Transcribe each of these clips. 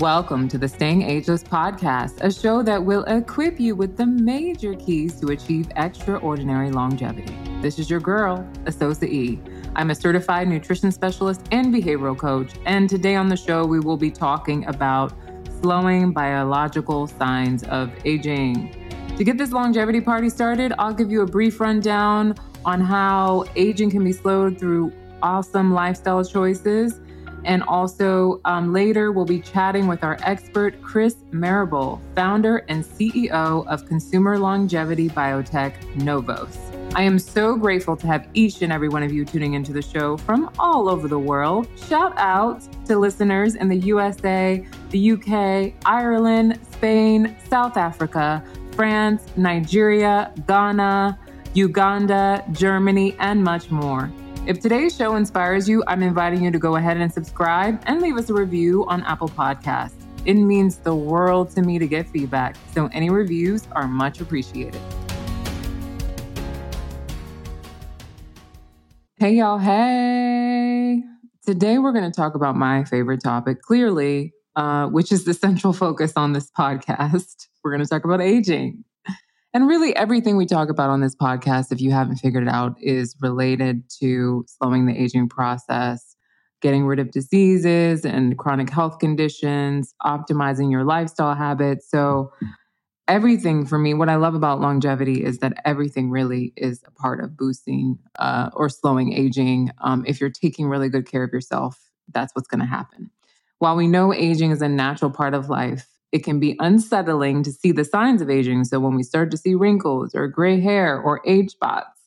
Welcome to the Staying Ageless podcast, a show that will equip you with the major keys to achieve extraordinary longevity. This is your girl, Asosa E. I'm a certified nutrition specialist and behavioral coach, and today on the show, we will be talking about slowing biological signs of aging. To get this longevity party started, I'll give you a brief rundown on how aging can be slowed through awesome lifestyle choices and also um, later, we'll be chatting with our expert, Chris Mirabile, founder and CEO of consumer longevity biotech Novos. I am so grateful to have each and every one of you tuning into the show from all over the world. Shout out to listeners in the USA, the UK, Ireland, Spain, South Africa, France, Nigeria, Ghana, Uganda, Germany, and much more. If today's show inspires you, I'm inviting you to go ahead and subscribe and leave us a review on Apple Podcasts. It means the world to me to get feedback, so any reviews are much appreciated. Hey, y'all. Hey. Today, we're going to talk about my favorite topic, clearly, uh, which is the central focus on this podcast. We're going to talk about aging. And really, everything we talk about on this podcast, if you haven't figured it out, is related to slowing the aging process, getting rid of diseases and chronic health conditions, optimizing your lifestyle habits. So, everything for me, what I love about longevity is that everything really is a part of boosting uh, or slowing aging. Um, if you're taking really good care of yourself, that's what's going to happen. While we know aging is a natural part of life, it can be unsettling to see the signs of aging. So when we start to see wrinkles or gray hair or age spots,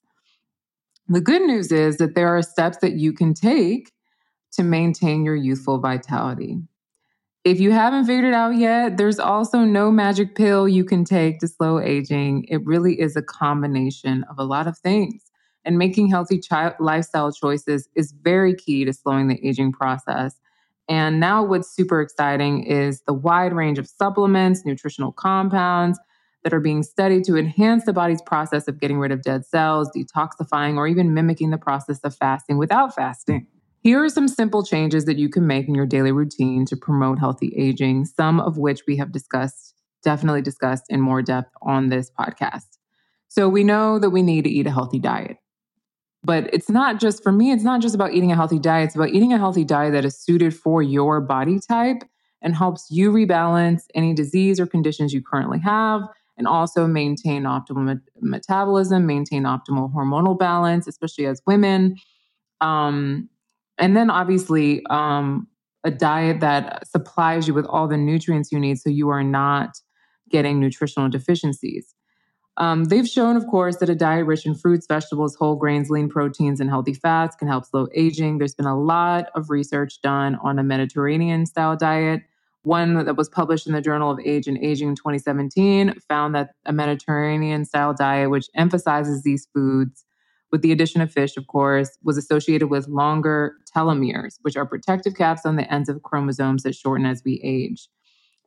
the good news is that there are steps that you can take to maintain your youthful vitality. If you haven't figured it out yet, there's also no magic pill you can take to slow aging. It really is a combination of a lot of things. And making healthy lifestyle choices is very key to slowing the aging process. And now, what's super exciting is the wide range of supplements, nutritional compounds that are being studied to enhance the body's process of getting rid of dead cells, detoxifying, or even mimicking the process of fasting without fasting. Here are some simple changes that you can make in your daily routine to promote healthy aging, some of which we have discussed, definitely discussed in more depth on this podcast. So, we know that we need to eat a healthy diet. But it's not just for me, it's not just about eating a healthy diet. It's about eating a healthy diet that is suited for your body type and helps you rebalance any disease or conditions you currently have and also maintain optimal met- metabolism, maintain optimal hormonal balance, especially as women. Um, and then obviously, um, a diet that supplies you with all the nutrients you need so you are not getting nutritional deficiencies. Um, they've shown, of course, that a diet rich in fruits, vegetables, whole grains, lean proteins, and healthy fats can help slow aging. There's been a lot of research done on a Mediterranean style diet. One that was published in the Journal of Age and Aging in 2017 found that a Mediterranean style diet, which emphasizes these foods, with the addition of fish, of course, was associated with longer telomeres, which are protective caps on the ends of chromosomes that shorten as we age.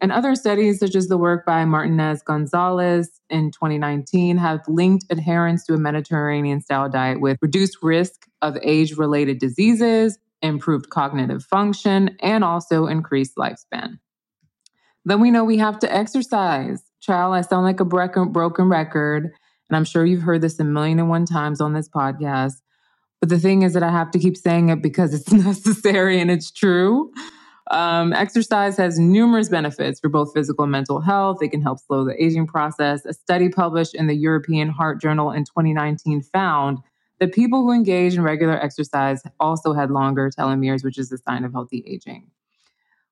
And other studies, such as the work by Martinez Gonzalez in 2019, have linked adherence to a Mediterranean style diet with reduced risk of age related diseases, improved cognitive function, and also increased lifespan. Then we know we have to exercise. Child, I sound like a broken record, and I'm sure you've heard this a million and one times on this podcast. But the thing is that I have to keep saying it because it's necessary and it's true. Um, exercise has numerous benefits for both physical and mental health. It can help slow the aging process. A study published in the European Heart Journal in 2019 found that people who engage in regular exercise also had longer telomeres, which is a sign of healthy aging.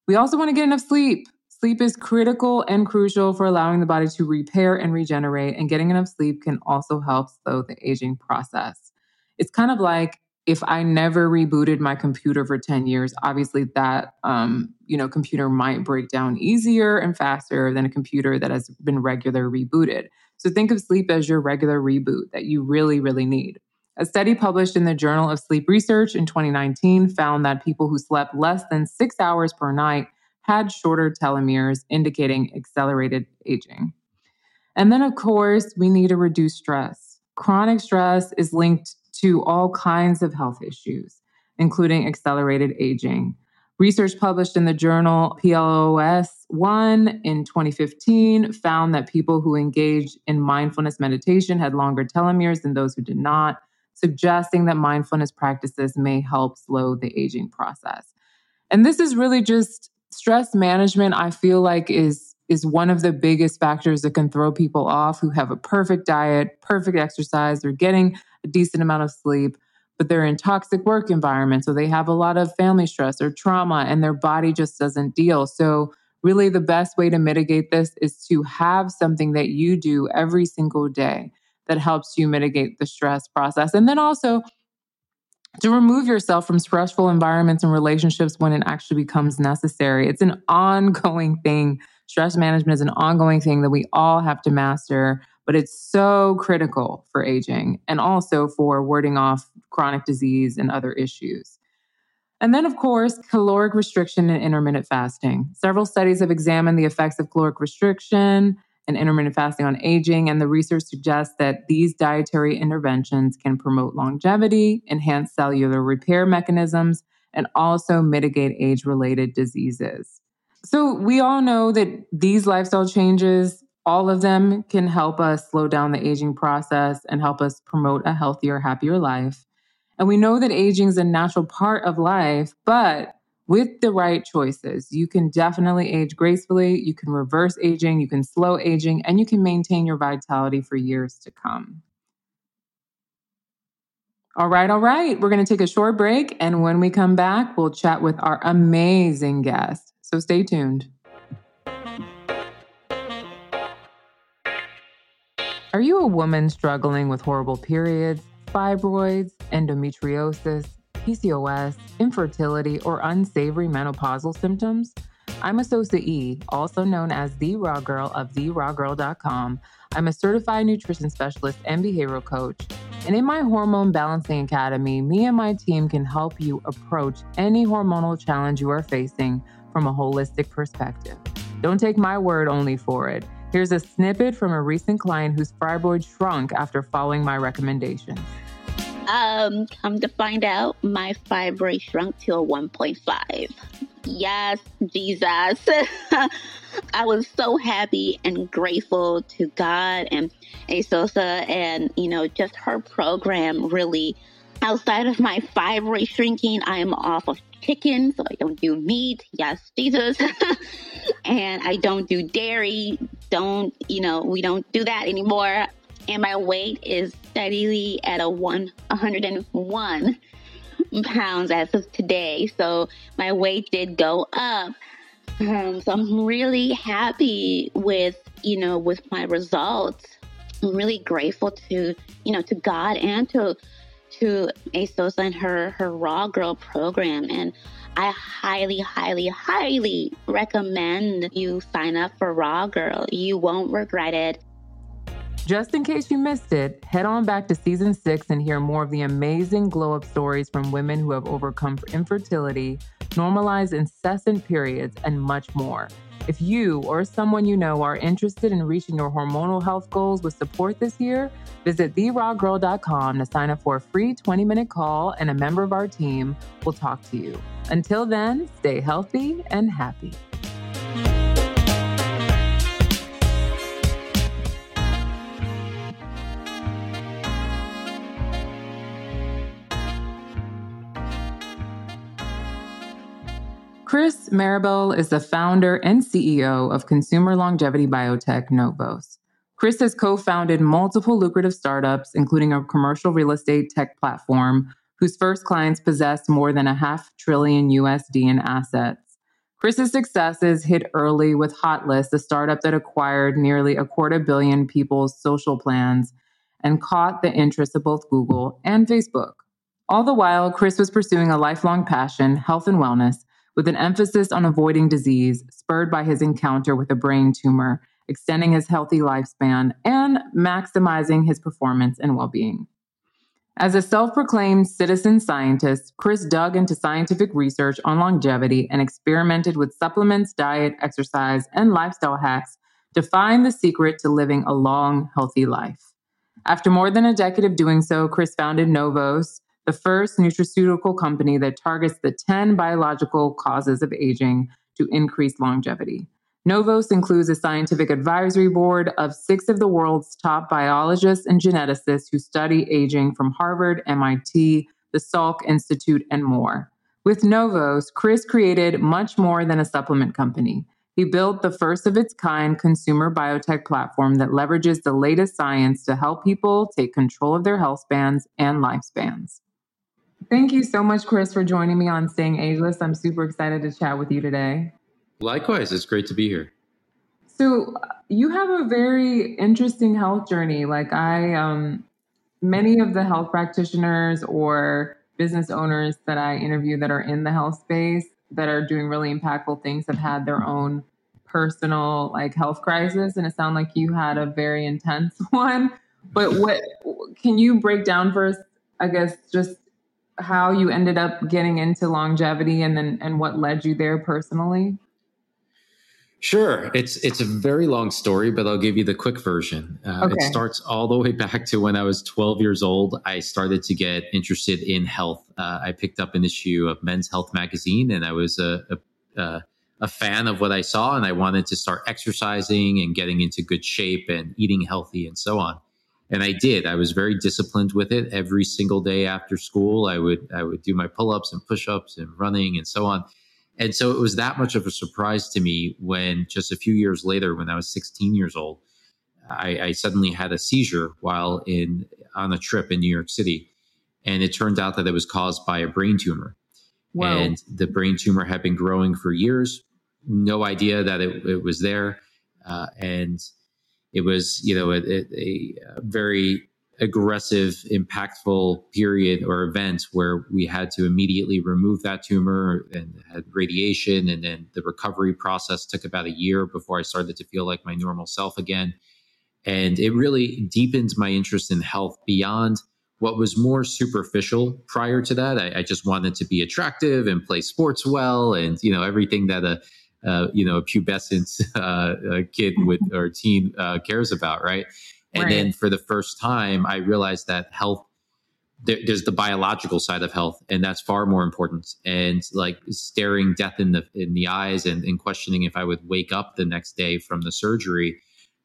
We also want to get enough sleep. Sleep is critical and crucial for allowing the body to repair and regenerate, and getting enough sleep can also help slow the aging process. It's kind of like if I never rebooted my computer for 10 years, obviously that um, you know computer might break down easier and faster than a computer that has been regular rebooted. So think of sleep as your regular reboot that you really, really need. A study published in the Journal of Sleep Research in 2019 found that people who slept less than six hours per night had shorter telomeres, indicating accelerated aging. And then, of course, we need to reduce stress. Chronic stress is linked to all kinds of health issues, including accelerated aging. Research published in the journal PLOS ONE in 2015 found that people who engaged in mindfulness meditation had longer telomeres than those who did not, suggesting that mindfulness practices may help slow the aging process. And this is really just stress management, I feel like is is one of the biggest factors that can throw people off who have a perfect diet, perfect exercise, they're getting a decent amount of sleep, but they're in toxic work environments. So they have a lot of family stress or trauma and their body just doesn't deal. So really the best way to mitigate this is to have something that you do every single day that helps you mitigate the stress process. And then also to remove yourself from stressful environments and relationships when it actually becomes necessary. It's an ongoing thing stress management is an ongoing thing that we all have to master, but it's so critical for aging and also for warding off chronic disease and other issues. And then, of course, caloric restriction and intermittent fasting. Several studies have examined the effects of caloric restriction and intermittent fasting on aging, and the research suggests that these dietary interventions can promote longevity, enhance cellular repair mechanisms, and also mitigate age related diseases. So we all know that these lifestyle changes, all of them can help us slow down the aging process and help us promote a healthier, happier life. And we know that aging is a natural part of life, but with the right choices, you can definitely age gracefully, you can reverse aging, you can slow aging, and you can maintain your vitality for years to come. All right, all right. We're going to take a short break. And when we come back, we'll chat with our amazing guest. So stay tuned. Are you a woman struggling with horrible periods, fibroids, endometriosis, PCOS, infertility, or unsavory menopausal symptoms? I'm Asosa E, also known as the Raw Girl of TheRawGirl.com. I'm a certified nutrition specialist and behavioral coach. And in my Hormone Balancing Academy, me and my team can help you approach any hormonal challenge you are facing from a holistic perspective. Don't take my word only for it. Here's a snippet from a recent client whose fibroid shrunk after following my recommendations. Um, come to find out, my fibroid shrunk to a 1.5. Yes, Jesus. I was so happy and grateful to God and Asosa and, you know, just her program really outside of my fibroid shrinking, I am off of chicken, so I don't do meat. Yes, Jesus. and I don't do dairy. Don't, you know, we don't do that anymore. And my weight is steadily at a one, 101 pounds as of today. So my weight did go up. Um, so I'm really happy with, you know, with my results. I'm really grateful to, you know, to God and to to ASOS and her, her Raw Girl program. And I highly, highly, highly recommend you sign up for Raw Girl. You won't regret it. Just in case you missed it, head on back to season six and hear more of the amazing glow up stories from women who have overcome infertility, normalized incessant periods, and much more. If you or someone you know are interested in reaching your hormonal health goals with support this year, visit therawgirl.com to sign up for a free 20 minute call, and a member of our team will talk to you. Until then, stay healthy and happy. Chris Mirabile is the founder and CEO of consumer longevity biotech Novos. Chris has co founded multiple lucrative startups, including a commercial real estate tech platform whose first clients possess more than a half trillion USD in assets. Chris's successes hit early with Hotlist, a startup that acquired nearly a quarter billion people's social plans and caught the interest of both Google and Facebook. All the while, Chris was pursuing a lifelong passion, health and wellness, with an emphasis on avoiding disease spurred by his encounter with a brain tumor, extending his healthy lifespan and maximizing his performance and well being. As a self proclaimed citizen scientist, Chris dug into scientific research on longevity and experimented with supplements, diet, exercise, and lifestyle hacks to find the secret to living a long, healthy life. After more than a decade of doing so, Chris founded Novos, the first nutraceutical company that targets the 10 biological causes of aging to increase longevity. Novos includes a scientific advisory board of six of the world's top biologists and geneticists who study aging from Harvard, MIT, the Salk Institute, and more. With Novos, Chris created much more than a supplement company. He built the first of its kind consumer biotech platform that leverages the latest science to help people take control of their health spans and lifespans. Thank you so much, Chris, for joining me on Staying Ageless. I'm super excited to chat with you today. Likewise, it's great to be here. So, you have a very interesting health journey. Like, I, um, many of the health practitioners or business owners that I interview that are in the health space that are doing really impactful things have had their own personal like health crisis and it sounded like you had a very intense one but what can you break down for us i guess just how you ended up getting into longevity and then and what led you there personally Sure, it's it's a very long story, but I'll give you the quick version. Uh, okay. It starts all the way back to when I was 12 years old. I started to get interested in health. Uh, I picked up an issue of Men's Health magazine, and I was a, a, a fan of what I saw, and I wanted to start exercising and getting into good shape and eating healthy and so on. And I did. I was very disciplined with it. Every single day after school, I would I would do my pull ups and push ups and running and so on and so it was that much of a surprise to me when just a few years later, when I was 16 years old, I, I suddenly had a seizure while in on a trip in New York City. And it turned out that it was caused by a brain tumor. Wow. And the brain tumor had been growing for years, no idea that it, it was there. Uh, and it was, you know, a, a, a very aggressive, impactful period or event where we had to immediately remove that tumor and had radiation. And then the recovery process took about a year before I started to feel like my normal self again. And it really deepened my interest in health beyond what was more superficial prior to that. I, I just wanted to be attractive and play sports well and, you know, everything that a, uh, you know, a pubescent uh, kid with or teen uh, cares about, right? And right. then for the first time, I realized that health, there, there's the biological side of health, and that's far more important. And like staring death in the in the eyes and, and questioning if I would wake up the next day from the surgery,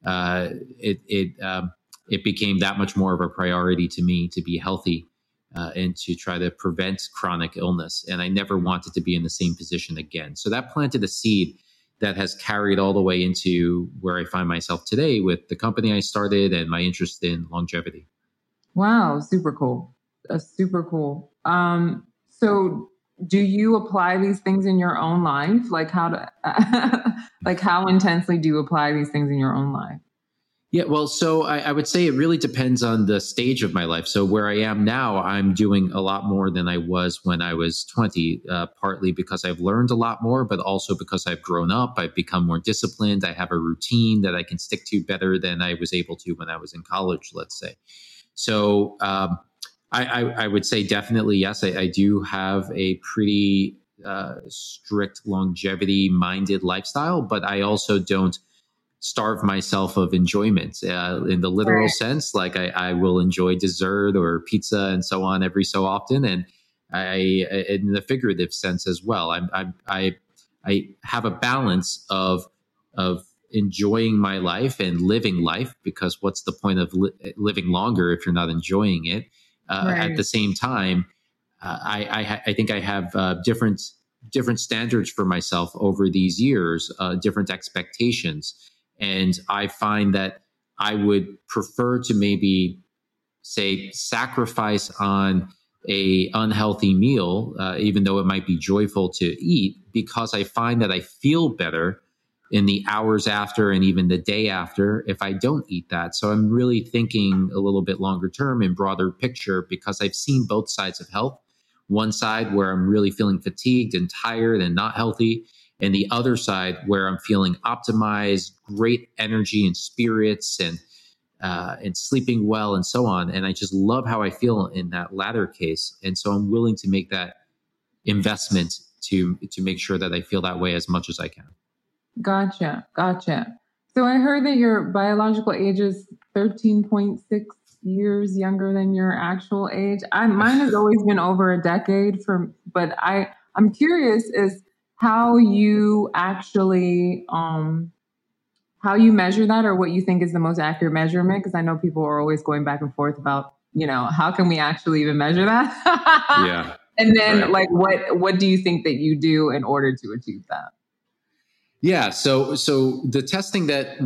uh, it it um, it became that much more of a priority to me to be healthy uh, and to try to prevent chronic illness. And I never wanted to be in the same position again. So that planted a seed that has carried all the way into where I find myself today with the company I started and my interest in longevity. Wow, super cool. Uh, super cool. Um, so do you apply these things in your own life? Like how to, like how intensely do you apply these things in your own life? Yeah, well, so I, I, would say it really depends on the stage of my life. So where I am now, I'm doing a lot more than I was when I was 20, uh, partly because I've learned a lot more, but also because I've grown up. I've become more disciplined. I have a routine that I can stick to better than I was able to when I was in college, let's say. So um, I, I, I, would say definitely yes, I, I do have a pretty uh, strict longevity minded lifestyle, but I also don't – starve myself of enjoyment uh, in the literal right. sense. Like I, I, will enjoy dessert or pizza and so on every so often, and I in the figurative sense as well. I I I, I have a balance of of enjoying my life and living life because what's the point of li- living longer if you're not enjoying it? Uh, right. At the same time, uh, I, I, I think I have uh, different different standards for myself over these years, uh, different expectations. And I find that I would prefer to maybe say sacrifice on a unhealthy meal, uh, even though it might be joyful to eat, because I find that I feel better in the hours after and even the day after if I don't eat that. So I'm really thinking a little bit longer term and broader picture because I've seen both sides of health. One side where I'm really feeling fatigued and tired and not healthy, and the other side where I'm feeling optimized, great energy and spirits and uh, and sleeping well and so on. And I just love how I feel in that latter case. And so I'm willing to make that investment to to make sure that I feel that way as much as I can. Gotcha. Gotcha. So I heard that your biological age is 13.6 years younger than your actual age. I mine has always been over a decade for, but I I'm curious is how you actually um how you measure that or what you think is the most accurate measurement because I know people are always going back and forth about, you know, how can we actually even measure that? yeah. And then right. like what what do you think that you do in order to achieve that? Yeah, so so the testing that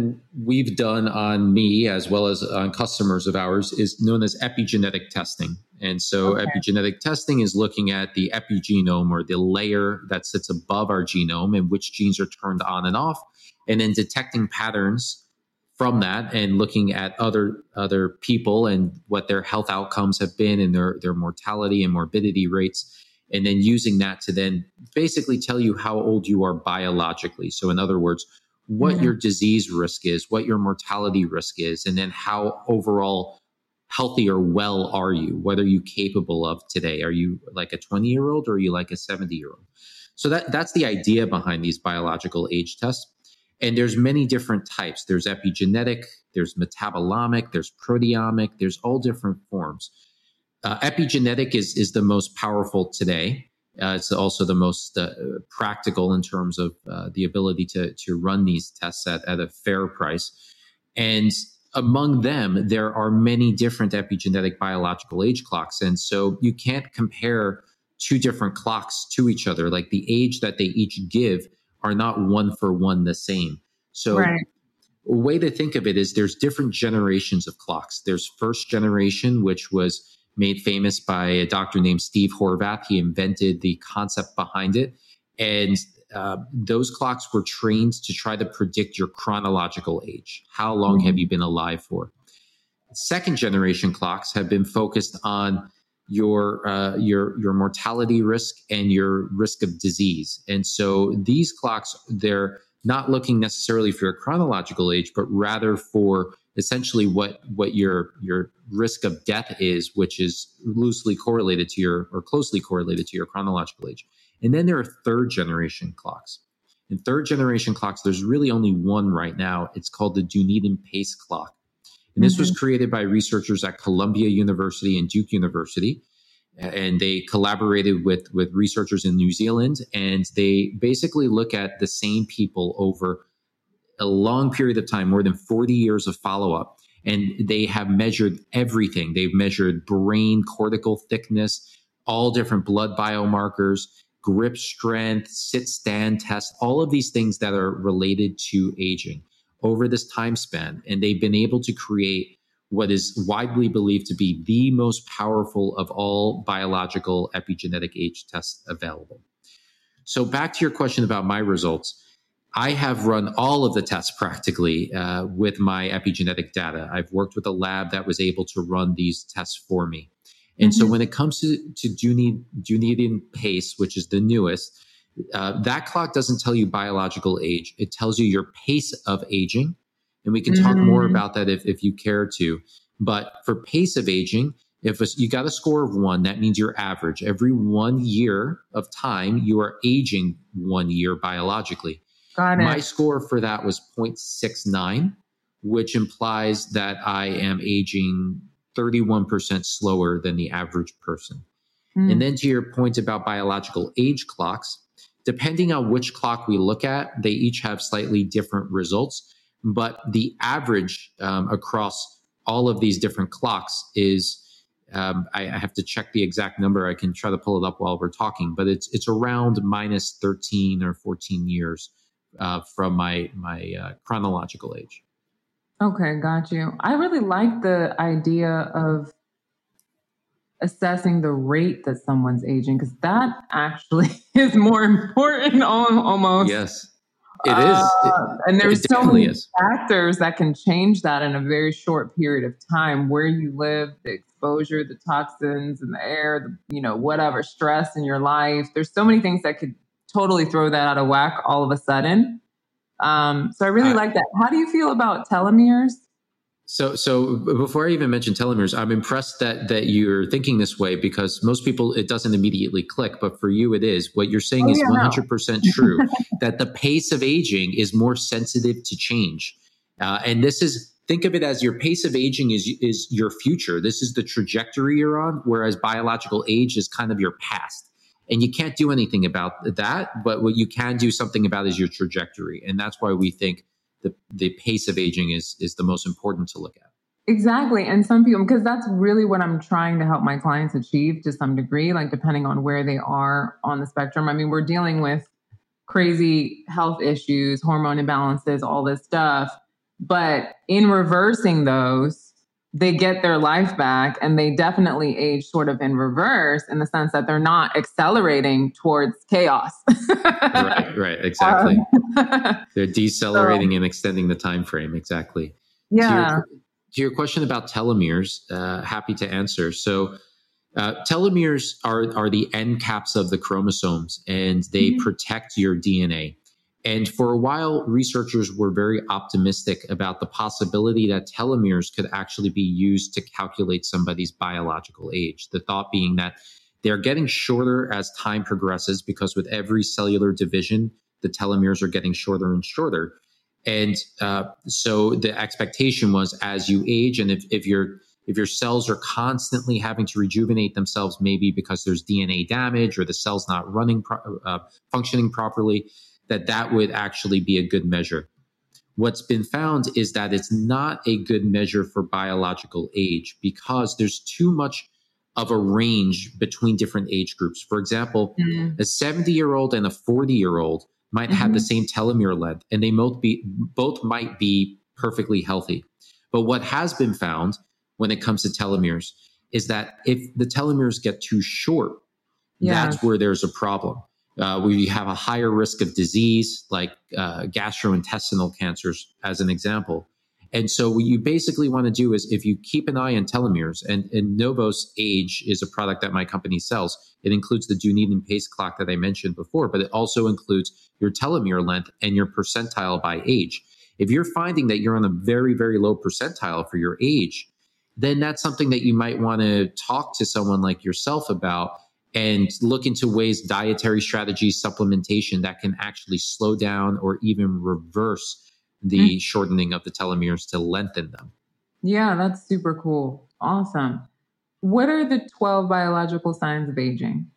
we've done on me as well as on customers of ours is known as epigenetic testing. And so okay. epigenetic testing is looking at the epigenome or the layer that sits above our genome and which genes are turned on and off and then detecting patterns from that and looking at other other people and what their health outcomes have been and their their mortality and morbidity rates and then using that to then basically tell you how old you are biologically. So, in other words, what mm-hmm. your disease risk is, what your mortality risk is, and then how overall healthy or well are you? What are you capable of today? Are you like a 20 year old or are you like a 70 year old? So that that's the idea behind these biological age tests. And there's many different types. There's epigenetic, there's metabolomic, there's proteomic, there's all different forms. Uh, epigenetic is is the most powerful today. Uh, it's also the most uh, practical in terms of uh, the ability to to run these tests at, at a fair price. And among them, there are many different epigenetic biological age clocks, and so you can't compare two different clocks to each other. Like the age that they each give are not one for one the same. So. Right. A way to think of it is there's different generations of clocks. There's first generation, which was made famous by a doctor named Steve Horvath. He invented the concept behind it. And uh, those clocks were trained to try to predict your chronological age. How long mm-hmm. have you been alive for? Second generation clocks have been focused on your uh, your your mortality risk and your risk of disease. And so these clocks they're not looking necessarily for your chronological age, but rather for essentially what what your your risk of death is, which is loosely correlated to your or closely correlated to your chronological age. And then there are third generation clocks. In third generation clocks, there's really only one right now. It's called the Dunedin Pace Clock. And this mm-hmm. was created by researchers at Columbia University and Duke University. And they collaborated with, with researchers in New Zealand. And they basically look at the same people over a long period of time, more than 40 years of follow up. And they have measured everything. They've measured brain cortical thickness, all different blood biomarkers, grip strength, sit stand test, all of these things that are related to aging over this time span. And they've been able to create what is widely believed to be the most powerful of all biological epigenetic age tests available. So, back to your question about my results. I have run all of the tests practically uh, with my epigenetic data. I've worked with a lab that was able to run these tests for me. And mm-hmm. so when it comes to, to Dunedin pace, which is the newest, uh, that clock doesn't tell you biological age. It tells you your pace of aging. And we can mm-hmm. talk more mm. about that if, if you care to. But for pace of aging, if a, you got a score of one, that means you're average. Every one year of time, you are aging one year biologically. My score for that was 0.69, which implies that I am aging 31% slower than the average person. Mm. And then to your point about biological age clocks, depending on which clock we look at, they each have slightly different results. But the average um, across all of these different clocks is um, I, I, have to check the exact number. I can try to pull it up while we're talking, but it's it's around minus 13 or 14 years uh, from my my uh, chronological age. Okay, got you. I really like the idea of assessing the rate that someone's aging because that actually is more important almost. Yes. It is, uh, and there's so many is. factors that can change that in a very short period of time. Where you live, the exposure, the toxins in the air, the you know whatever stress in your life. There's so many things that could totally throw that out of whack all of a sudden. Um, so I really uh, like that. How do you feel about telomeres? So, so before I even mention telomeres, I'm impressed that that you're thinking this way because most people it doesn't immediately click, but for you it is. What you're saying oh, is 100% true. that the pace of aging is more sensitive to change, uh, and this is think of it as your pace of aging is is your future. This is the trajectory you're on, whereas biological age is kind of your past. And you can't do anything about that, but what you can do something about is your trajectory. And that's why we think the, the pace of aging is is the most important to look at. Exactly. And some people, because that's really what I'm trying to help my clients achieve to some degree, like depending on where they are on the spectrum. I mean, we're dealing with crazy health issues, hormone imbalances, all this stuff. But in reversing those, they get their life back and they definitely age sort of in reverse in the sense that they're not accelerating towards chaos. right, right, exactly. Um, they're decelerating so, and extending the time frame. Exactly. Yeah to your question about telomeres, uh, happy to answer. So, uh, telomeres are, are the end caps of the chromosomes and they mm-hmm. protect your DNA. And for a while, researchers were very optimistic about the possibility that telomeres could actually be used to calculate somebody's biological age. The thought being that they're getting shorter as time progresses because with every cellular division, the telomeres are getting shorter and shorter. And uh, so the expectation was as you age, and if, if your if your cells are constantly having to rejuvenate themselves, maybe because there's DNA damage or the cell's not running pro- uh, functioning properly, that that would actually be a good measure. What's been found is that it's not a good measure for biological age because there's too much of a range between different age groups. For example, mm-hmm. a 70 year old and a 40 year old might mm-hmm. have the mm-hmm. same telomere length and they both be both might be perfectly healthy. But what has been found when it comes to telomeres is that if the telomeres get too short, yeah. that's where there's a problem. Uh, we have a higher risk of disease like uh, gastrointestinal cancers, as an example. And so what you basically want to do is if you keep an eye on telomeres, and, and Novos Age is a product that my company sells. It includes the Dunedin pace clock that I mentioned before, but it also includes your telomere length and your percentile by age. If you're finding that you're on a very, very low percentile for your age, then that's something that you might want to talk to someone like yourself about and look into ways, dietary strategies, supplementation that can actually slow down or even reverse the mm-hmm. shortening of the telomeres to lengthen them. Yeah, that's super cool. Awesome. What are the 12 biological signs of aging?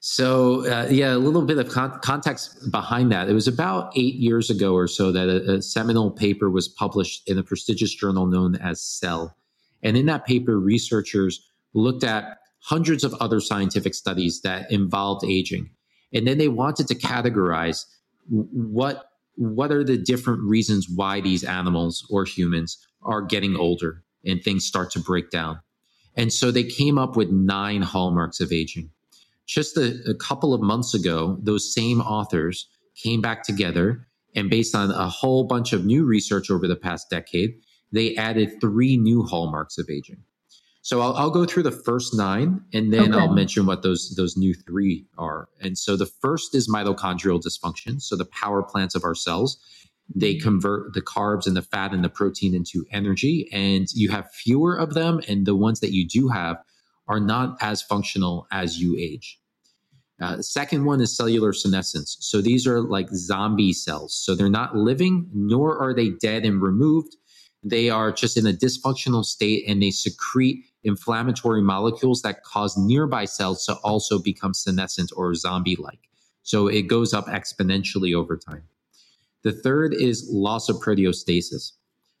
So, uh, yeah, a little bit of con- context behind that. It was about eight years ago or so that a, a seminal paper was published in a prestigious journal known as Cell. And in that paper, researchers looked at hundreds of other scientific studies that involved aging. And then they wanted to categorize what what are the different reasons why these animals or humans are getting older and things start to break down. And so they came up with nine hallmarks of aging. Just a, a couple of months ago, those same authors came back together and based on a whole bunch of new research over the past decade, they added three new hallmarks of aging. So I'll, I'll, go through the first nine, and then okay. I'll mention what those those new three are. And so the first is mitochondrial dysfunction. So the power plants of our cells, they convert the carbs and the fat and the protein into energy, and you have fewer of them, and the ones that you do have are not as functional as you age. Uh, second one is cellular senescence. So these are like zombie cells. So they're not living, nor are they dead and removed. They are just in a dysfunctional state and they secrete inflammatory molecules that cause nearby cells to also become senescent or zombie like. So it goes up exponentially over time. The third is loss of proteostasis.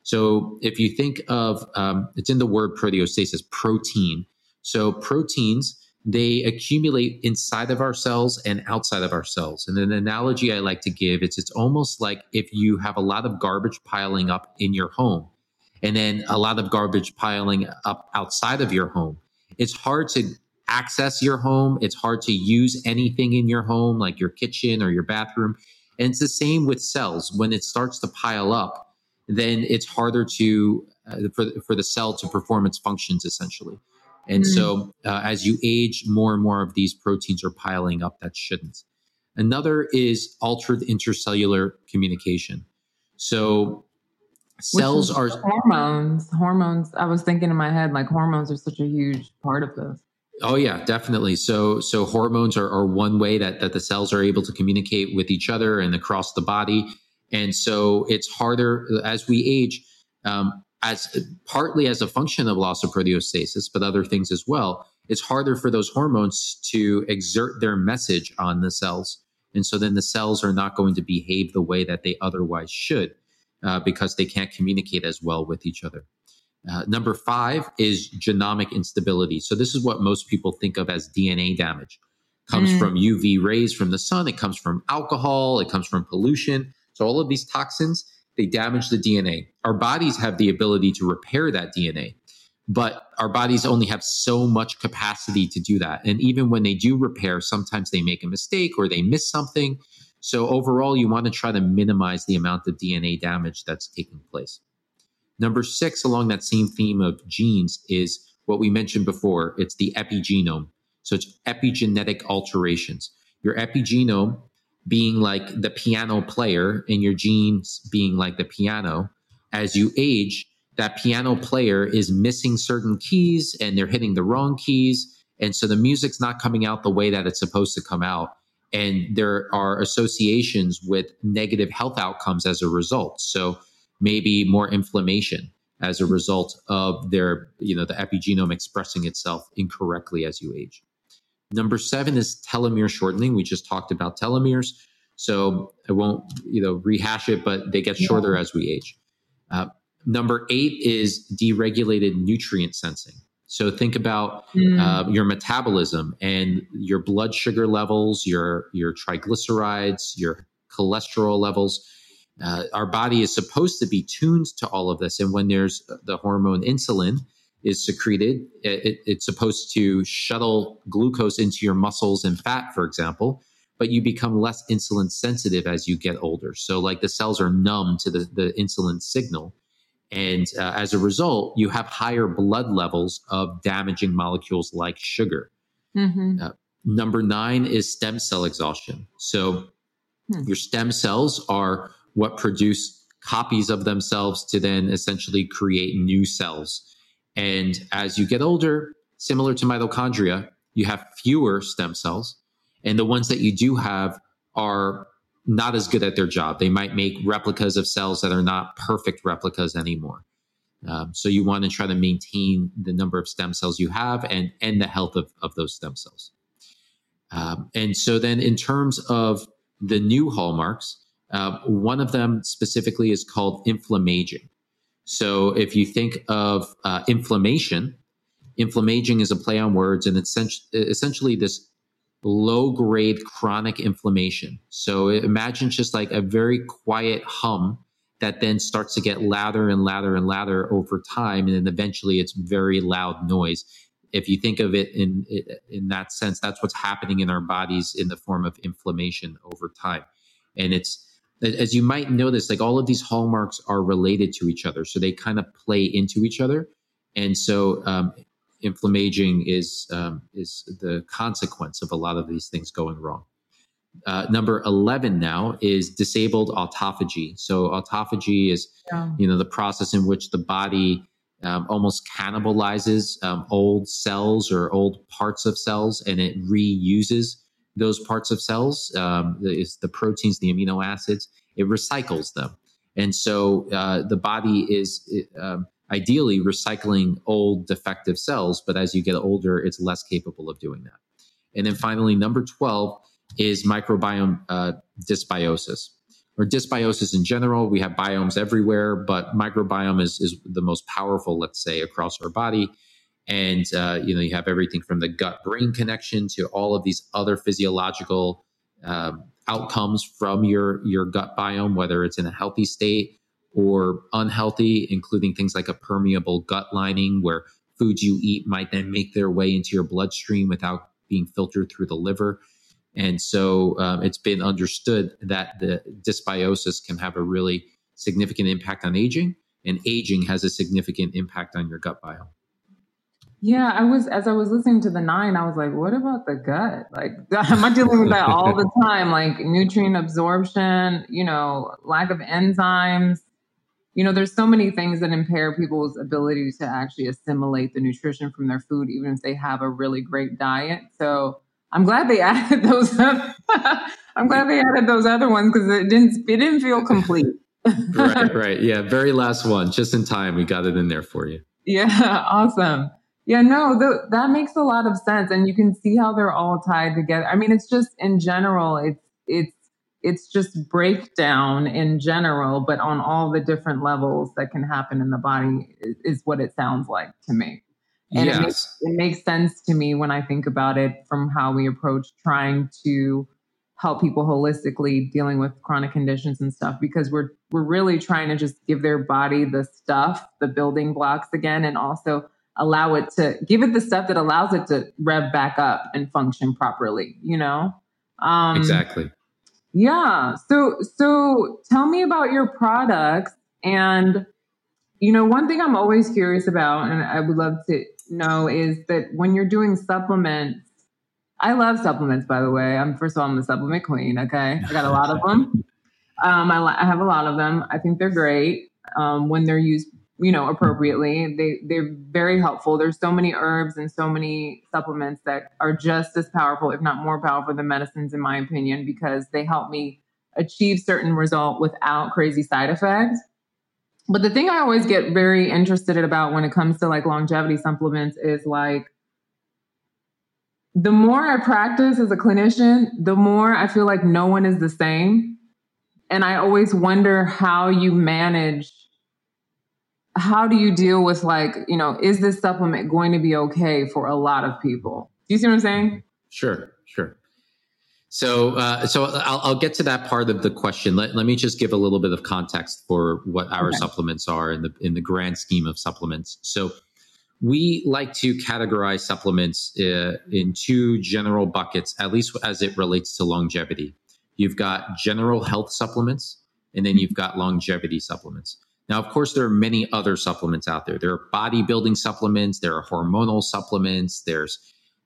So if you think of, um, it's in the word proteostasis, protein. So proteins, they accumulate inside of our cells and outside of our cells. And an analogy I like to give is it's almost like if you have a lot of garbage piling up in your home and then a lot of garbage piling up outside of your home. It's hard to access your home. It's hard to use anything in your home, like your kitchen or your bathroom. And it's the same with cells. When it starts to pile up, then it's harder to uh, for for the cell to perform its functions essentially. And mm. so, uh, as you age, more and more of these proteins are piling up that shouldn't. Another is altered intercellular communication. So, cells are hormones hormones i was thinking in my head like hormones are such a huge part of this oh yeah definitely so so hormones are, are one way that that the cells are able to communicate with each other and across the body and so it's harder as we age um, as partly as a function of loss of proteostasis, but other things as well, it's harder for those hormones to exert their message on the cells. And so then the cells are not going to behave the way that they otherwise should uh, because they can't communicate as well with each other. Uh, number five is genomic instability. So this is what most people think of as DNA damage. Comes mm. from UV rays from the sun. It comes from alcohol. It comes from pollution. So all of these toxins they damage the DNA. Our bodies have the ability to repair that DNA, but our bodies only have so much capacity to do that. And even when they do repair, sometimes they make a mistake or they miss something. So overall, you want to try to minimize the amount of DNA damage that's taking place. Number six, along that same theme of genes, is what we mentioned before. It's the epigenome. So it's epigenetic alterations. Your epigenome being like the piano player and your genes being like the piano, as you age, that piano player is missing certain keys and they're hitting the wrong keys. And so the music's not coming out the way that it's supposed to come out. And there are associations with negative health outcomes as a result. So maybe more inflammation as a result of their, you know, the epigenome expressing itself incorrectly as you age. Number seven is telomere shortening. We just talked about telomeres. So I won't, you know, rehash it, but they get shorter yeah. as we age. Uh, number eight is deregulated nutrient sensing. So think about mm. uh, your metabolism and your blood sugar levels, your your triglycerides, your cholesterol levels. Uh, our body is supposed to be tuned to all of this, and when there's the hormone insulin, is secreted. It, it's supposed to shuttle glucose into your muscles and fat, for example, but you become less insulin sensitive as you get older. So, like the cells are numb to the, the insulin signal. And uh, as a result, you have higher blood levels of damaging molecules like sugar. Mm-hmm. Uh, number nine is stem cell exhaustion. So, hmm. your stem cells are what produce copies of themselves to then essentially create new cells. And as you get older, similar to mitochondria, you have fewer stem cells. And the ones that you do have are not as good at their job. They might make replicas of cells that are not perfect replicas anymore. Um, so you want to try to maintain the number of stem cells you have and, and the health of, of those stem cells. Um, and so then in terms of the new hallmarks, uh, one of them specifically is called inflammaging. So if you think of uh, inflammation, inflammaging is a play on words, and it's essentially this low grade chronic inflammation. So imagine just like a very quiet hum that then starts to get louder and louder and louder over time, and then eventually it's very loud noise. If you think of it in in that sense, that's what's happening in our bodies in the form of inflammation over time, and it's as you might notice, like all of these hallmarks are related to each other. So they kind of play into each other. And so um, inflammaging is, um, is the consequence of a lot of these things going wrong. Uh, number 11 now is disabled autophagy. So autophagy is, yeah. you know, the process in which the body um, almost cannibalizes um, old cells or old parts of cells and it reuses those parts of cells, um, is the proteins, the amino acids, it recycles them. And so uh, the body is uh, ideally recycling old defective cells, but as you get older, it's less capable of doing that. And then finally, number 12 is microbiome uh, dysbiosis or dysbiosis in general. We have biomes everywhere, but microbiome is, is the most powerful, let's say, across our body and uh, you know you have everything from the gut brain connection to all of these other physiological um, outcomes from your your gut biome whether it's in a healthy state or unhealthy including things like a permeable gut lining where foods you eat might then make their way into your bloodstream without being filtered through the liver. And so um, it's been understood that the dysbiosis can have a really significant impact on aging and aging has a significant impact on your gut biome yeah, I was as I was listening to the nine, I was like, what about the gut? Like, am I dealing with that all the time? Like nutrient absorption, you know, lack of enzymes. You know, there's so many things that impair people's ability to actually assimilate the nutrition from their food, even if they have a really great diet. So I'm glad they added those. I'm glad they added those other ones because it didn't it didn't feel complete. right, right. Yeah, very last one. Just in time, we got it in there for you. Yeah, awesome. Yeah, no, the, that makes a lot of sense, and you can see how they're all tied together. I mean, it's just in general, it's it's it's just breakdown in general, but on all the different levels that can happen in the body is, is what it sounds like to me. And yes. it, makes, it makes sense to me when I think about it from how we approach trying to help people holistically dealing with chronic conditions and stuff because we're we're really trying to just give their body the stuff, the building blocks again and also allow it to give it the stuff that allows it to rev back up and function properly, you know? Um Exactly. Yeah. So so tell me about your products and you know, one thing I'm always curious about and I would love to know is that when you're doing supplements I love supplements, by the way. I'm first of all, I'm the supplement queen. Okay, I got a lot of them. Um, I, I have a lot of them. I think they're great um, when they're used, you know, appropriately. They they're very helpful. There's so many herbs and so many supplements that are just as powerful, if not more powerful, than medicines, in my opinion, because they help me achieve certain result without crazy side effects. But the thing I always get very interested about when it comes to like longevity supplements is like the more I practice as a clinician, the more I feel like no one is the same. And I always wonder how you manage how do you deal with like, you know, is this supplement going to be okay for a lot of people? Do you see what I'm saying? Sure, sure. So, uh, so I'll, I'll, get to that part of the question. Let, let me just give a little bit of context for what our okay. supplements are in the in the grand scheme of supplements. So, we like to categorize supplements uh, in two general buckets, at least as it relates to longevity. You've got general health supplements, and then you've got longevity supplements. Now, of course, there are many other supplements out there. There are bodybuilding supplements, there are hormonal supplements, there's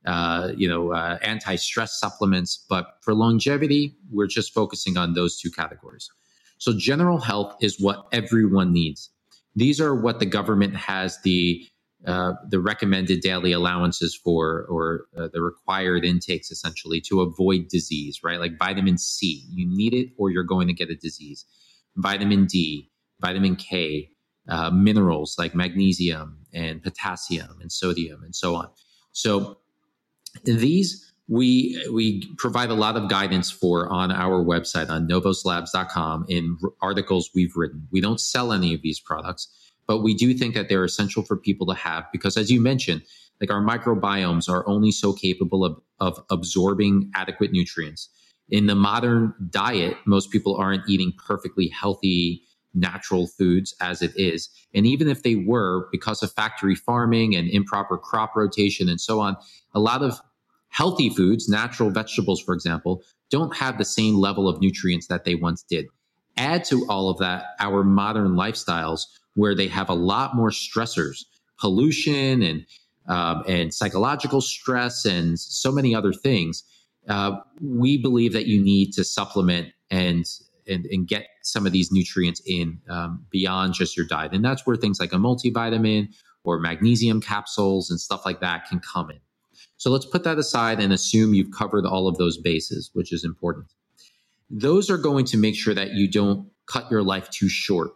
uh, you know uh, anti-stress supplements, but for longevity, we're just focusing on those two categories. So, general health is what everyone needs. These are what the government has the uh, the recommended daily allowances for or uh, the required intakes essentially to avoid disease, right? Like vitamin C, you need it or you're going to get a disease. Vitamin D, vitamin K, uh, minerals like magnesium and potassium and sodium and so on. So these we we provide a lot of guidance for on our website on novoslabs.com in articles we've written. We don't sell any of these products but we do think that they're essential for people to have because as you mentioned like our microbiomes are only so capable of, of absorbing adequate nutrients in the modern diet most people aren't eating perfectly healthy natural foods as it is and even if they were because of factory farming and improper crop rotation and so on a lot of healthy foods natural vegetables for example don't have the same level of nutrients that they once did add to all of that our modern lifestyles where they have a lot more stressors, pollution and um, and psychological stress and so many other things. Uh, we believe that you need to supplement and and, and get some of these nutrients in um, beyond just your diet, and that's where things like a multivitamin or magnesium capsules and stuff like that can come in. So let's put that aside and assume you've covered all of those bases, which is important. Those are going to make sure that you don't cut your life too short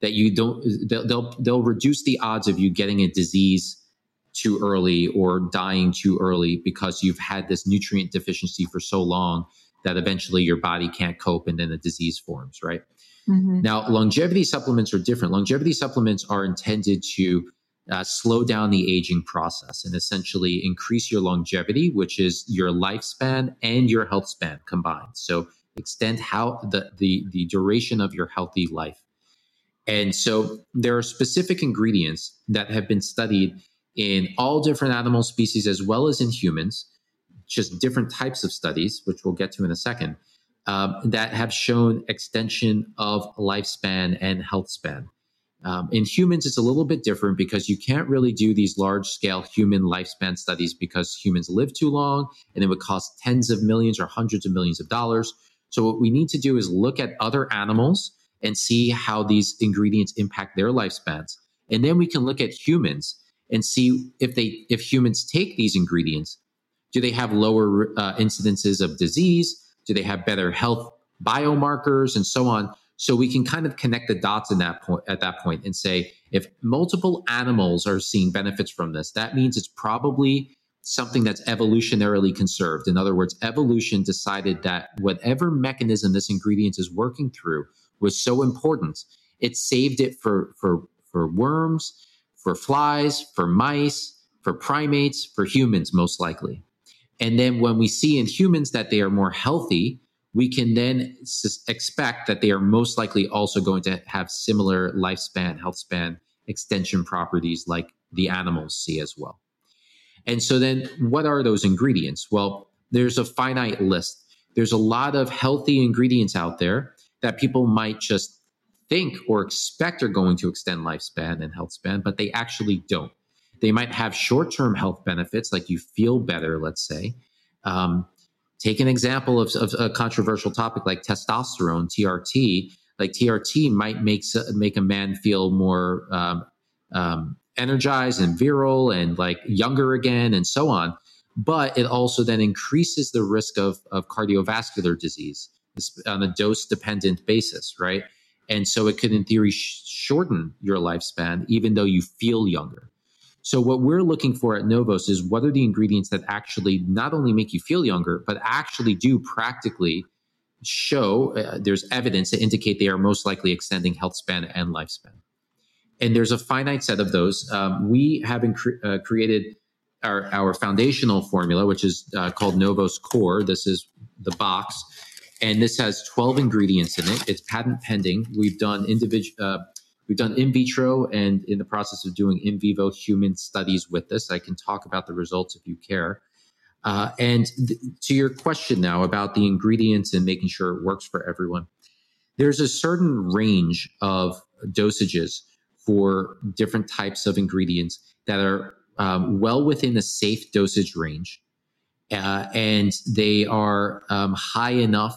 that you don't they'll, they'll they'll reduce the odds of you getting a disease too early or dying too early because you've had this nutrient deficiency for so long that eventually your body can't cope and then the disease forms right? Mm-hmm. now longevity supplements are different. Longevity supplements are intended to uh, slow down the aging process and essentially increase your longevity which is your lifespan and your health span combined. So extend how the the, the duration of your healthy life. And so there are specific ingredients that have been studied in all different animal species as well as in humans, just different types of studies, which we'll get to in a second, um, that have shown extension of lifespan and health span. Um, in humans, it's a little bit different because you can't really do these large scale human lifespan studies because humans live too long and it would cost tens of millions or hundreds of millions of dollars. So, what we need to do is look at other animals and see how these ingredients impact their lifespans. And then we can look at humans and see if they if humans take these ingredients, do they have lower uh, incidences of disease? Do they have better health biomarkers and so on? So we can kind of connect the dots in that point at that point and say if multiple animals are seeing benefits from this, that means it's probably something that's evolutionarily conserved. In other words, evolution decided that whatever mechanism this ingredient is working through was so important, it saved it for for for worms, for flies, for mice, for primates, for humans most likely. And then when we see in humans that they are more healthy, we can then expect that they are most likely also going to have similar lifespan, health span, extension properties like the animals see as well. And so then what are those ingredients? Well, there's a finite list. There's a lot of healthy ingredients out there that people might just think or expect are going to extend lifespan and health span, but they actually don't. They might have short term health benefits, like you feel better, let's say. Um, take an example of, of, a controversial topic like testosterone, TRT. Like TRT might make, make a man feel more um, um, energized and virile and like younger again and so on. But it also then increases the risk of, of cardiovascular disease on a dose dependent basis, right? And so it could, in theory, sh- shorten your lifespan, even though you feel younger. So, what we're looking for at Novos is what are the ingredients that actually not only make you feel younger, but actually do practically show uh, there's evidence to indicate they are most likely extending health span and lifespan and there's a finite set of those. Um, we have cre- uh, created our, our foundational formula, which is uh, called Novos Core. This is the box, and this has 12 ingredients in it. It's patent pending. We've done individual. We've done in vitro and in the process of doing in vivo human studies with this. I can talk about the results if you care. Uh, and th- to your question now about the ingredients and making sure it works for everyone, there's a certain range of dosages for different types of ingredients that are um, well within a safe dosage range. Uh, and they are um, high enough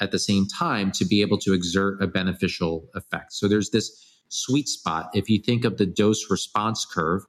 at the same time to be able to exert a beneficial effect. So there's this sweet spot. If you think of the dose response curve,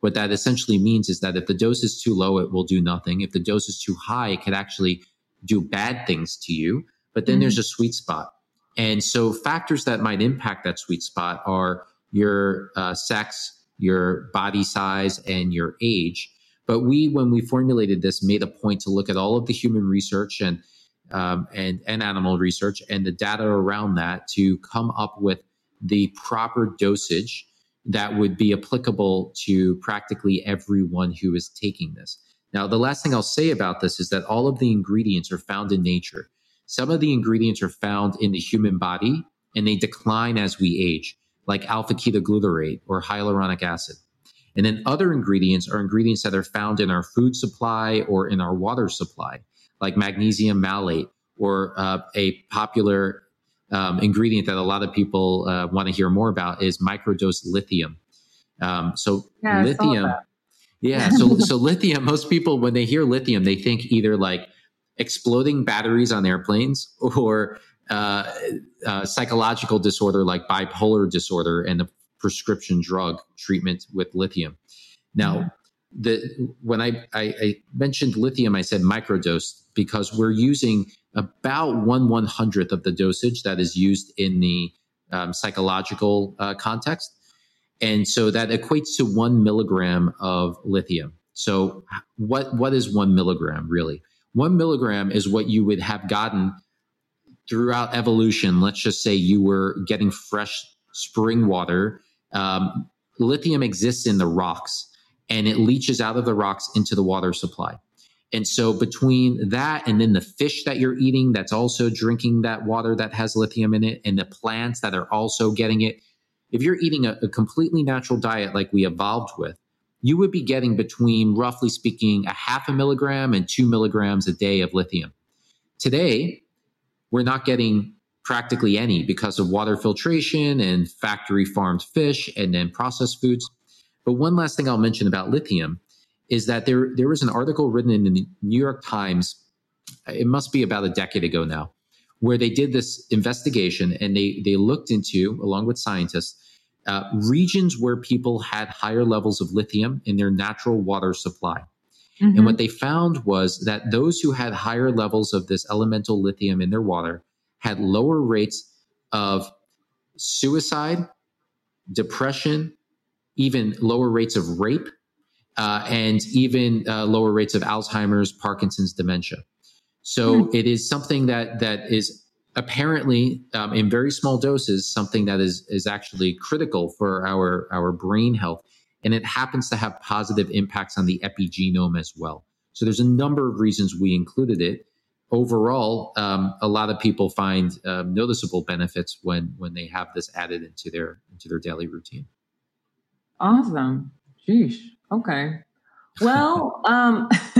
what that essentially means is that if the dose is too low, it will do nothing. If the dose is too high, it could actually do bad things to you. But then mm-hmm. there's a sweet spot. And so factors that might impact that sweet spot are your uh, sex, your body size, and your age. But we, when we formulated this, made a point to look at all of the human research and um, and and animal research and the data around that to come up with the proper dosage that would be applicable to practically everyone who is taking this. Now, the last thing I'll say about this is that all of the ingredients are found in nature. Some of the ingredients are found in the human body and they decline as we age like alpha ketoglutarate or hyaluronic acid. And then other ingredients are ingredients that are found in our food supply or in our water supply, like magnesium malate or uh, a popular um, ingredient that a lot of people uh, want to hear more about is microdose lithium. Um, so yeah, lithium, yeah. So so lithium. Most people when they hear lithium, they think either like exploding batteries on airplanes or uh, uh, psychological disorder like bipolar disorder and the prescription drug treatment with lithium. Now, mm-hmm. the when I, I, I mentioned lithium, I said microdose because we're using about one one hundredth of the dosage that is used in the um, psychological uh, context, and so that equates to one milligram of lithium. So, what what is one milligram really? One milligram is what you would have gotten throughout evolution, let's just say you were getting fresh spring water, um, lithium exists in the rocks and it leaches out of the rocks into the water supply. And so between that and then the fish that you're eating that's also drinking that water that has lithium in it and the plants that are also getting it, if you're eating a, a completely natural diet like we evolved with, you would be getting between roughly speaking a half a milligram and two milligrams a day of lithium. Today, we're not getting practically any because of water filtration and factory farmed fish and then processed foods. But one last thing I'll mention about lithium is that there there was an article written in the New York Times. It must be about a decade ago now, where they did this investigation and they they looked into, along with scientists, uh, regions where people had higher levels of lithium in their natural water supply. Mm-hmm. And what they found was that those who had higher levels of this elemental lithium in their water had lower rates of suicide, depression, even lower rates of rape, uh, and even uh, lower rates of Alzheimer's, Parkinson's, dementia. So mm. it is something that that is apparently um, in very small doses something that is is actually critical for our our brain health, and it happens to have positive impacts on the epigenome as well. So there's a number of reasons we included it. Overall, um, a lot of people find uh, noticeable benefits when when they have this added into their into their daily routine. Awesome. Sheesh. Okay. Well, um,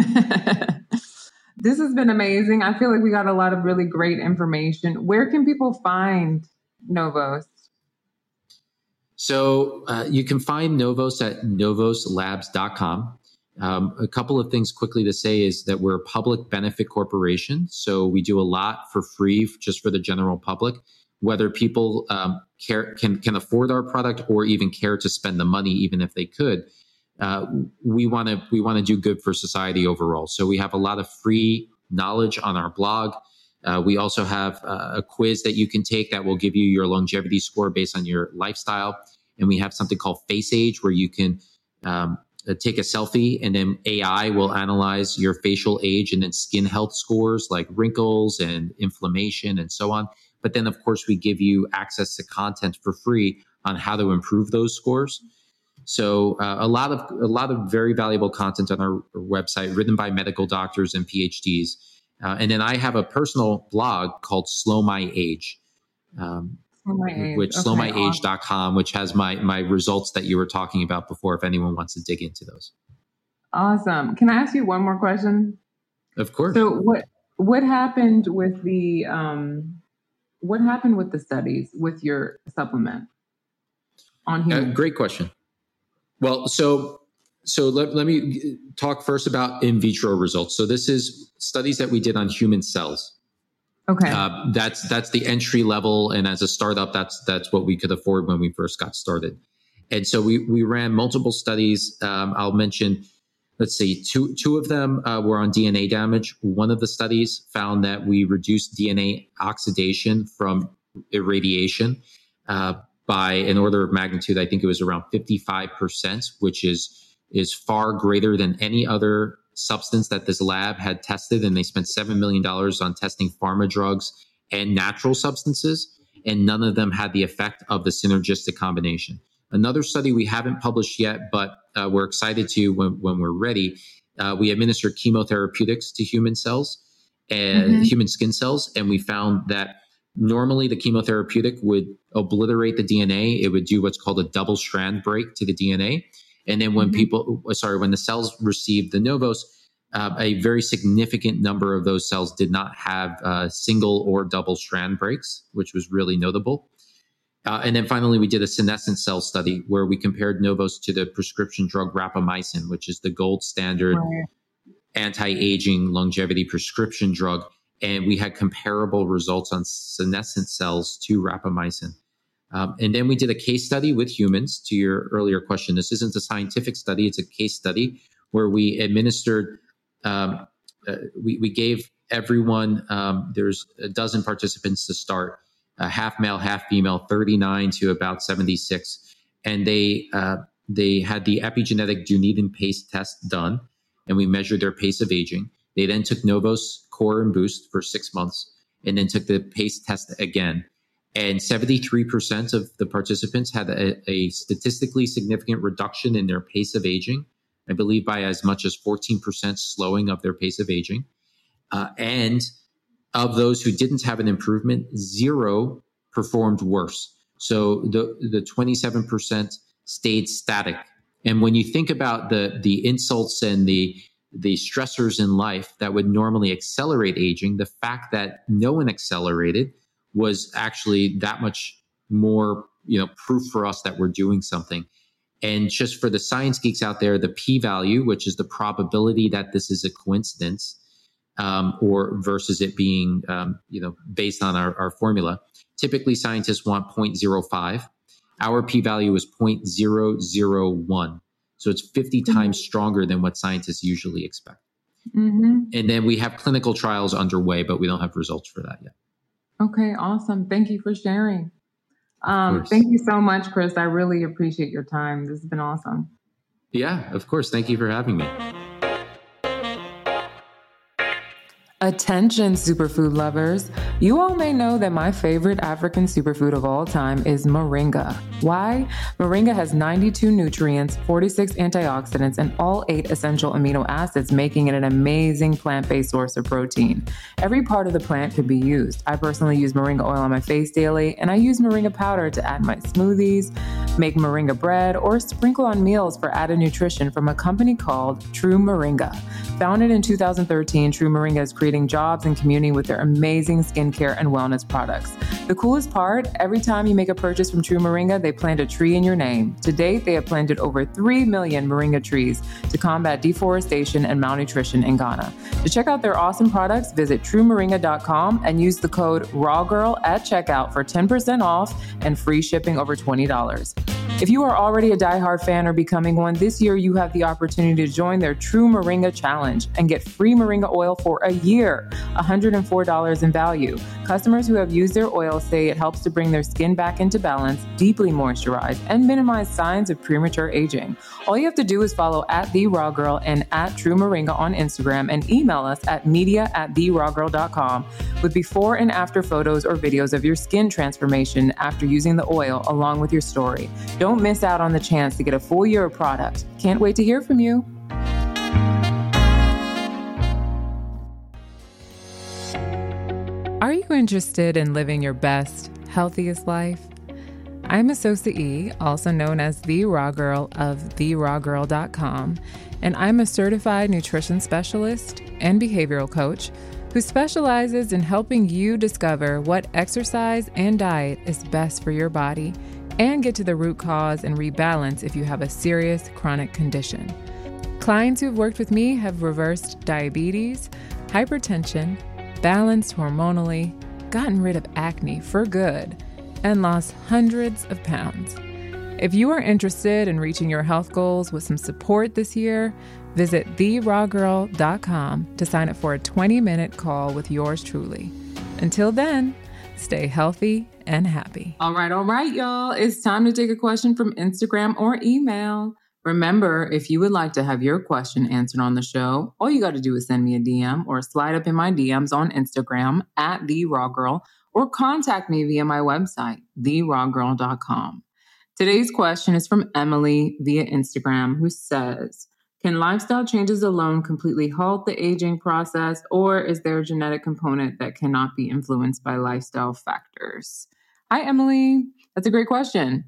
this has been amazing. I feel like we got a lot of really great information. Where can people find Novos? So uh, you can find Novos at novoslabs.com. Um, a couple of things quickly to say is that we're a public benefit corporation. So we do a lot for free just for the general public whether people um, care can can afford our product or even care to spend the money, even if they could. Uh, we want to we want to do good for society overall. So we have a lot of free knowledge on our blog. Uh, we also have uh, a quiz that you can take that will give you your longevity score based on your lifestyle. And we have something called Face Age, where you can um, uh, take a selfie and then AI will analyze your facial age and then skin health scores like wrinkles and inflammation and so on. But then, of course, we give you access to content for free on how to improve those scores. So uh, a lot of a lot of very valuable content on our website, written by medical doctors and PhDs. Uh, and then I have a personal blog called Slow My Age, um, my which okay, slowmyage.com, which has my my results that you were talking about before. If anyone wants to dig into those. Awesome. Can I ask you one more question? Of course. So what what happened with the um, what happened with the studies with your supplement on humans? Uh, great question. Well, so so let, let me talk first about in vitro results. So this is studies that we did on human cells. Okay. Uh, that's that's the entry level, and as a startup, that's that's what we could afford when we first got started. And so we we ran multiple studies. Um, I'll mention let's see, two two of them uh, were on DNA damage. One of the studies found that we reduced DNA oxidation from irradiation uh, by an order of magnitude. I think it was around fifty five percent, which is is far greater than any other substance that this lab had tested. And they spent seven million dollars on testing pharma drugs and natural substances, and none of them had the effect of the synergistic combination. Another study we haven't published yet, but uh, we're excited to when, when we're ready. Uh, we administer chemotherapeutics to human cells and mm-hmm. human skin cells, and we found that normally the chemotherapeutic would obliterate the DNA. It would do what's called a double strand break to the DNA. And then when mm-hmm. people, sorry, when the cells received the Novos, uh, a very significant number of those cells did not have uh, single or double strand breaks, which was really notable. Uh, and then finally, we did a senescent cell study where we compared Novos to the prescription drug rapamycin, which is the gold standard right. anti-aging longevity prescription drug. And we had comparable results on senescent cells to rapamycin. Um, and then we did a case study with humans to your earlier question. This isn't a scientific study, it's a case study where we administered, um, uh, we, we gave everyone, um, there's a dozen participants to start uh, half male, half female, 39 to about 76. And they, uh, they had the epigenetic Dunedin pace test done, and we measured their pace of aging. They then took Novos Core and Boost for six months, and then took the pace test again. And 73% of the participants had a, a statistically significant reduction in their pace of aging, I believe by as much as 14% slowing of their pace of aging. Uh, and of those who didn't have an improvement, zero performed worse. So the, the 27% stayed static. And when you think about the, the insults and the, the stressors in life that would normally accelerate aging, the fact that no one accelerated was actually that much more, you know, proof for us that we're doing something. And just for the science geeks out there, the p value, which is the probability that this is a coincidence, um, or versus it being um, you know based on our, our formula. Typically, scientists want 0.05. Our p-value is 0.001, so it's 50 mm-hmm. times stronger than what scientists usually expect. Mm-hmm. And then we have clinical trials underway, but we don't have results for that yet. Okay, awesome. Thank you for sharing. Um, thank you so much, Chris. I really appreciate your time. This has been awesome. Yeah, of course. Thank you for having me. Attention, superfood lovers. You all may know that my favorite African superfood of all time is moringa. Why? Moringa has 92 nutrients, 46 antioxidants, and all eight essential amino acids, making it an amazing plant based source of protein. Every part of the plant could be used. I personally use moringa oil on my face daily, and I use moringa powder to add my smoothies, make moringa bread, or sprinkle on meals for added nutrition from a company called True Moringa. Founded in 2013, True Moringa is created creating jobs and community with their amazing skincare and wellness products. The coolest part every time you make a purchase from True Moringa, they plant a tree in your name. To date, they have planted over 3 million moringa trees to combat deforestation and malnutrition in Ghana. To check out their awesome products, visit truemoringa.com and use the code RAWGIRL at checkout for 10% off and free shipping over $20. If you are already a die-hard fan or becoming one, this year you have the opportunity to join their True Moringa Challenge and get free moringa oil for a year, $104 in value. Customers who have used their oil say it helps to bring their skin back into balance, deeply moisturize, and minimize signs of premature aging. All you have to do is follow at The Raw Girl and at True Moringa on Instagram and email us at media at TheRawGirl.com with before and after photos or videos of your skin transformation after using the oil along with your story. Don't miss out on the chance to get a full year of product. Can't wait to hear from you. Are you interested in living your best, healthiest life? I'm Asosa E, also known as the Raw Girl of TheRawGirl.com, and I'm a certified nutrition specialist and behavioral coach who specializes in helping you discover what exercise and diet is best for your body and get to the root cause and rebalance if you have a serious chronic condition. Clients who've worked with me have reversed diabetes, hypertension, balanced hormonally, gotten rid of acne for good, and lost hundreds of pounds. If you are interested in reaching your health goals with some support this year, visit therawgirl.com to sign up for a 20 minute call with yours truly. Until then, stay healthy and happy. All right, all right, y'all. It's time to take a question from Instagram or email. Remember, if you would like to have your question answered on the show, all you got to do is send me a DM or slide up in my DMs on Instagram at the raw girl or contact me via my website, therawgirl.com. Today's question is from Emily via Instagram, who says, can lifestyle changes alone completely halt the aging process, or is there a genetic component that cannot be influenced by lifestyle factors? Hi, Emily. That's a great question.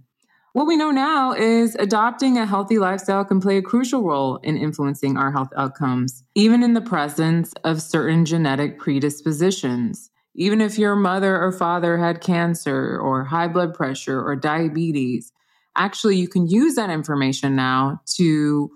What we know now is adopting a healthy lifestyle can play a crucial role in influencing our health outcomes, even in the presence of certain genetic predispositions. Even if your mother or father had cancer or high blood pressure or diabetes, actually, you can use that information now to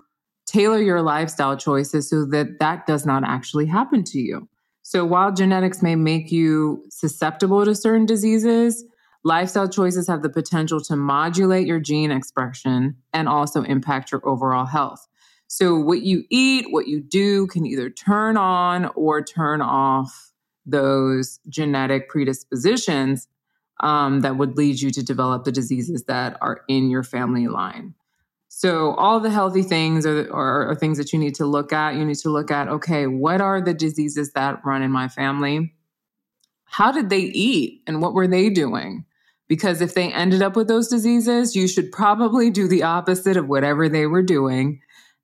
tailor your lifestyle choices so that that does not actually happen to you. So while genetics may make you susceptible to certain diseases, lifestyle choices have the potential to modulate your gene expression and also impact your overall health. So what you eat, what you do can either turn on or turn off those genetic predispositions um, that would lead you to develop the diseases that are in your family line. So all the healthy things are, are, are, things that you need to look at. You need to look at, okay, what are the diseases that run in my family? How did they eat and what were they doing? Because if they ended up with those diseases, you should probably do the opposite of whatever they were doing.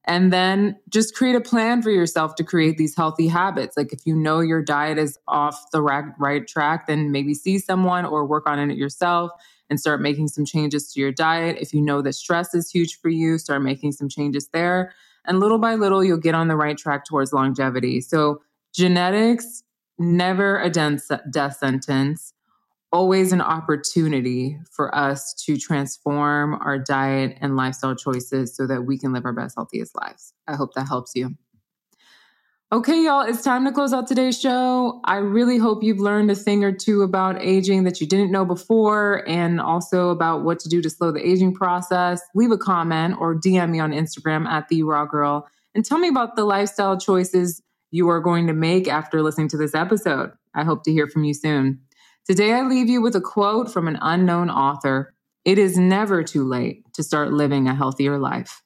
And then just create a plan for yourself to create these healthy habits. Like if you know your diet is off the right, track, then maybe see someone or work on it yourself and start making some changes to your diet. If you know that stress is huge for you, start making some changes there. And little by little, you'll get on the right track towards longevity. So, genetics, never a death sentence, always an opportunity for us to transform our diet and lifestyle choices so that we can live our best, healthiest lives. I hope that helps you. Okay, y'all, it's time to close out today's show. I really hope you've learned a thing or two about aging that you didn't know before and also about what to do to slow the aging process. Leave a comment or DM me on Instagram at the raw girl and tell me about the lifestyle choices you are going to make after listening to this episode. I hope to hear from you soon. Today, I leave you with a quote from an unknown author It is never too late to start living a healthier life.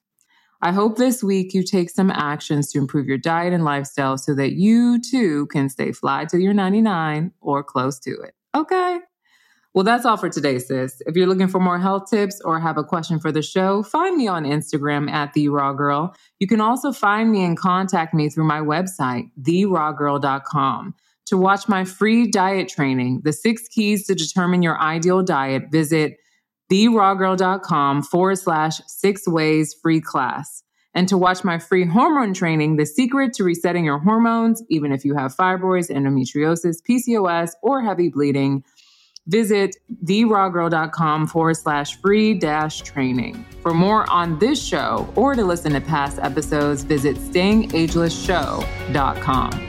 I hope this week you take some actions to improve your diet and lifestyle so that you too can stay fly till you're 99 or close to it. Okay? Well, that's all for today, sis. If you're looking for more health tips or have a question for the show, find me on Instagram at The Raw Girl. You can also find me and contact me through my website, TheRawGirl.com. To watch my free diet training, The Six Keys to Determine Your Ideal Diet, visit TheRawGirl.com forward slash six ways free class. And to watch my free hormone training, The Secret to Resetting Your Hormones, even if you have fibroids, endometriosis, PCOS, or heavy bleeding, Visit therawgirl.com forward slash free dash training. For more on this show or to listen to past episodes, visit stayingagelessshow.com.